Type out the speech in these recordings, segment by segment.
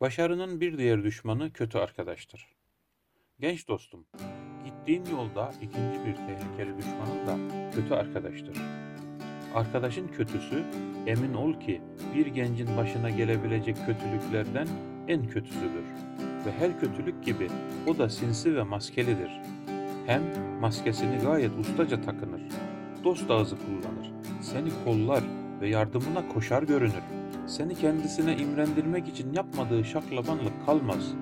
Başarının bir diğer düşmanı kötü arkadaştır. Genç dostum, gittiğin yolda ikinci bir tehlikeli düşmanın da kötü arkadaştır. Arkadaşın kötüsü emin ol ki bir gencin başına gelebilecek kötülüklerden en kötüsüdür. Ve her kötülük gibi o da sinsi ve maskelidir. Hem maskesini gayet ustaca takınır. Dost ağzı kullanır. Seni kollar ve yardımına koşar görünür. Seni kendisine imrendirmek için yapmadığı şaklabanlık kalmaz.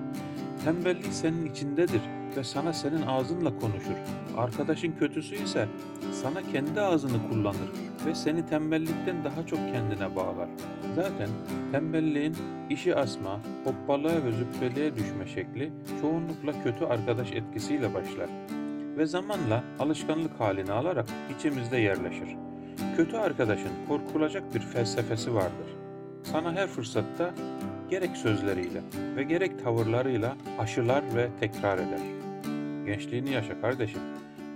Tembellik senin içindedir ve sana senin ağzınla konuşur. Arkadaşın kötüsü ise sana kendi ağzını kullanır ve seni tembellikten daha çok kendine bağlar. Zaten tembelliğin işi asma, hoppalığa ve züppeliğe düşme şekli çoğunlukla kötü arkadaş etkisiyle başlar ve zamanla alışkanlık halini alarak içimizde yerleşir. Kötü arkadaşın korkulacak bir felsefesi vardır. Sana her fırsatta gerek sözleriyle ve gerek tavırlarıyla aşılar ve tekrar eder. Gençliğini yaşa kardeşim.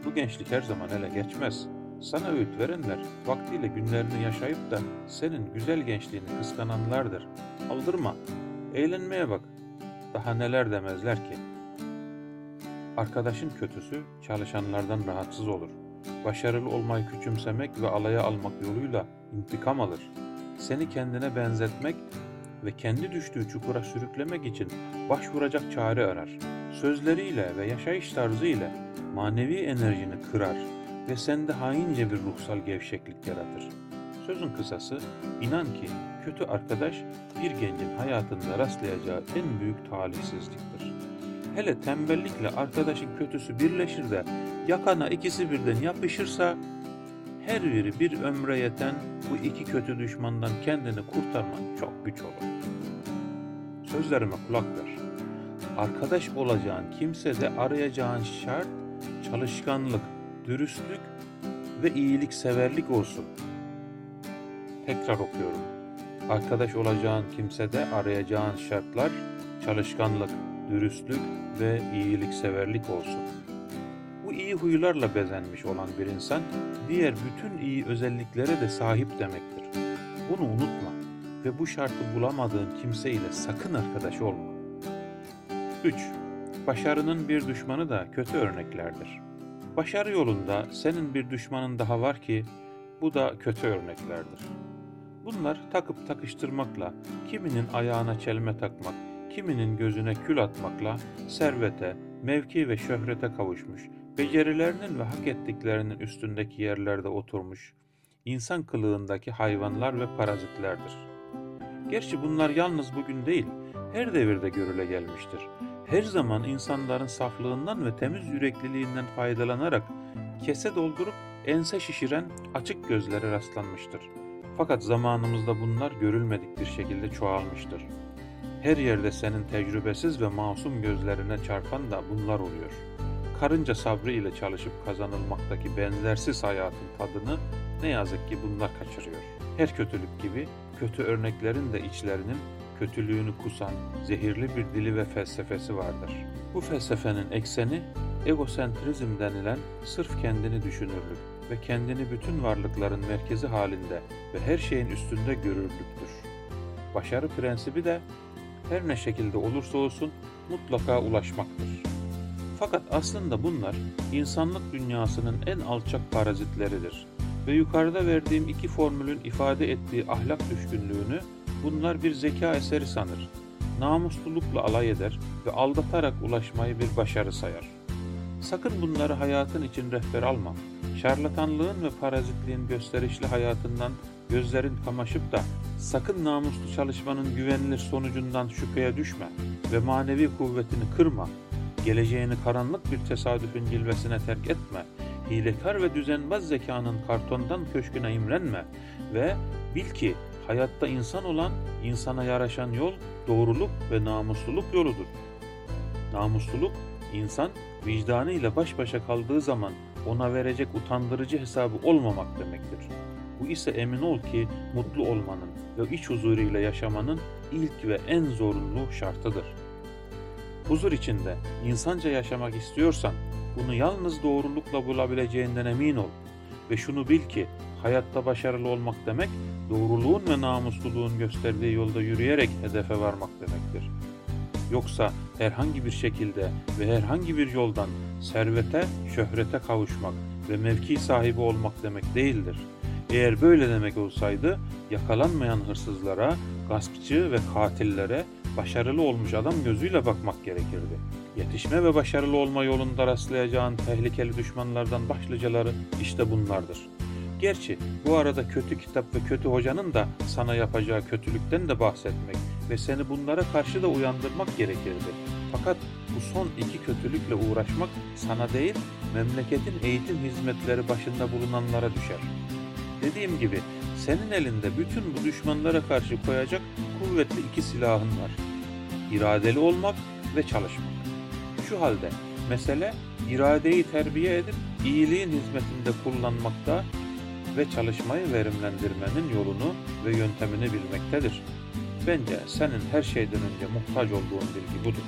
Bu gençlik her zaman ele geçmez. Sana öğüt verenler vaktiyle günlerini yaşayıp da senin güzel gençliğini kıskananlardır. Aldırma. Eğlenmeye bak. Daha neler demezler ki. Arkadaşın kötüsü çalışanlardan rahatsız olur. Başarılı olmayı küçümsemek ve alaya almak yoluyla intikam alır. Seni kendine benzetmek ve kendi düştüğü çukura sürüklemek için başvuracak çare arar. Sözleriyle ve yaşayış tarzıyla manevi enerjini kırar ve sende haince bir ruhsal gevşeklik yaratır. Sözün kısası, inan ki kötü arkadaş bir gencin hayatında rastlayacağı en büyük talihsizliktir. Hele tembellikle arkadaşın kötüsü birleşir de yakana ikisi birden yapışırsa her biri bir ömre yeten bu iki kötü düşmandan kendini kurtarman çok güç olur. Sözlerime kulak ver. Arkadaş olacağın kimse de arayacağın şart çalışkanlık, dürüstlük ve iyilik severlik olsun. Tekrar okuyorum. Arkadaş olacağın kimse de arayacağın şartlar çalışkanlık, dürüstlük ve iyilik severlik olsun. İyi huylarla bezenmiş olan bir insan diğer bütün iyi özelliklere de sahip demektir. Bunu unutma ve bu şartı bulamadığın kimseyle sakın arkadaş olma. 3. Başarının bir düşmanı da kötü örneklerdir. Başarı yolunda senin bir düşmanın daha var ki bu da kötü örneklerdir. Bunlar takıp takıştırmakla, kiminin ayağına çelme takmak, kiminin gözüne kül atmakla servete, mevki ve şöhrete kavuşmuş, becerilerinin ve hak ettiklerinin üstündeki yerlerde oturmuş, insan kılığındaki hayvanlar ve parazitlerdir. Gerçi bunlar yalnız bugün değil, her devirde görüle gelmiştir. Her zaman insanların saflığından ve temiz yürekliliğinden faydalanarak kese doldurup ense şişiren açık gözlere rastlanmıştır. Fakat zamanımızda bunlar görülmedik bir şekilde çoğalmıştır. Her yerde senin tecrübesiz ve masum gözlerine çarpan da bunlar oluyor. Karınca sabrı ile çalışıp kazanılmaktaki benzersiz hayatın tadını ne yazık ki bunlar kaçırıyor. Her kötülük gibi kötü örneklerin de içlerinin kötülüğünü kusan zehirli bir dili ve felsefesi vardır. Bu felsefenin ekseni egosentrizm denilen sırf kendini düşünürlük ve kendini bütün varlıkların merkezi halinde ve her şeyin üstünde görürlüktür. Başarı prensibi de her ne şekilde olursa olsun mutlaka ulaşmaktır. Fakat aslında bunlar insanlık dünyasının en alçak parazitleridir ve yukarıda verdiğim iki formülün ifade ettiği ahlak düşkünlüğünü bunlar bir zeka eseri sanır. Namuslulukla alay eder ve aldatarak ulaşmayı bir başarı sayar. Sakın bunları hayatın için rehber alma. Şarlatanlığın ve parazitliğin gösterişli hayatından gözlerin kamaşıp da sakın namuslu çalışmanın güvenilir sonucundan şüpheye düşme ve manevi kuvvetini kırma. Geleceğini karanlık bir tesadüfün cilvesine terk etme. Hilekar ve düzenbaz zekanın kartondan köşküne imrenme ve bil ki hayatta insan olan insana yaraşan yol doğruluk ve namusluluk yoludur. Namusluluk insan vicdanıyla baş başa kaldığı zaman ona verecek utandırıcı hesabı olmamak demektir. Bu ise emin ol ki mutlu olmanın ve iç huzuruyla yaşamanın ilk ve en zorunlu şartıdır. Huzur içinde insanca yaşamak istiyorsan bunu yalnız doğrulukla bulabileceğinden emin ol ve şunu bil ki hayatta başarılı olmak demek doğruluğun ve namusluluğun gösterdiği yolda yürüyerek hedefe varmak demektir. Yoksa herhangi bir şekilde ve herhangi bir yoldan servete, şöhrete kavuşmak ve mevki sahibi olmak demek değildir. Eğer böyle demek olsaydı yakalanmayan hırsızlara, gaspçı ve katillere başarılı olmuş adam gözüyle bakmak gerekirdi. Yetişme ve başarılı olma yolunda rastlayacağın tehlikeli düşmanlardan başlıcaları işte bunlardır. Gerçi bu arada kötü kitap ve kötü hocanın da sana yapacağı kötülükten de bahsetmek ve seni bunlara karşı da uyandırmak gerekirdi. Fakat bu son iki kötülükle uğraşmak sana değil, memleketin eğitim hizmetleri başında bulunanlara düşer. Dediğim gibi senin elinde bütün bu düşmanlara karşı koyacak kuvvetli iki silahın var. İradeli olmak ve çalışmak. Şu halde mesele iradeyi terbiye edip iyiliğin hizmetinde kullanmakta ve çalışmayı verimlendirmenin yolunu ve yöntemini bilmektedir. Bence senin her şeyden önce muhtaç olduğun bilgi budur.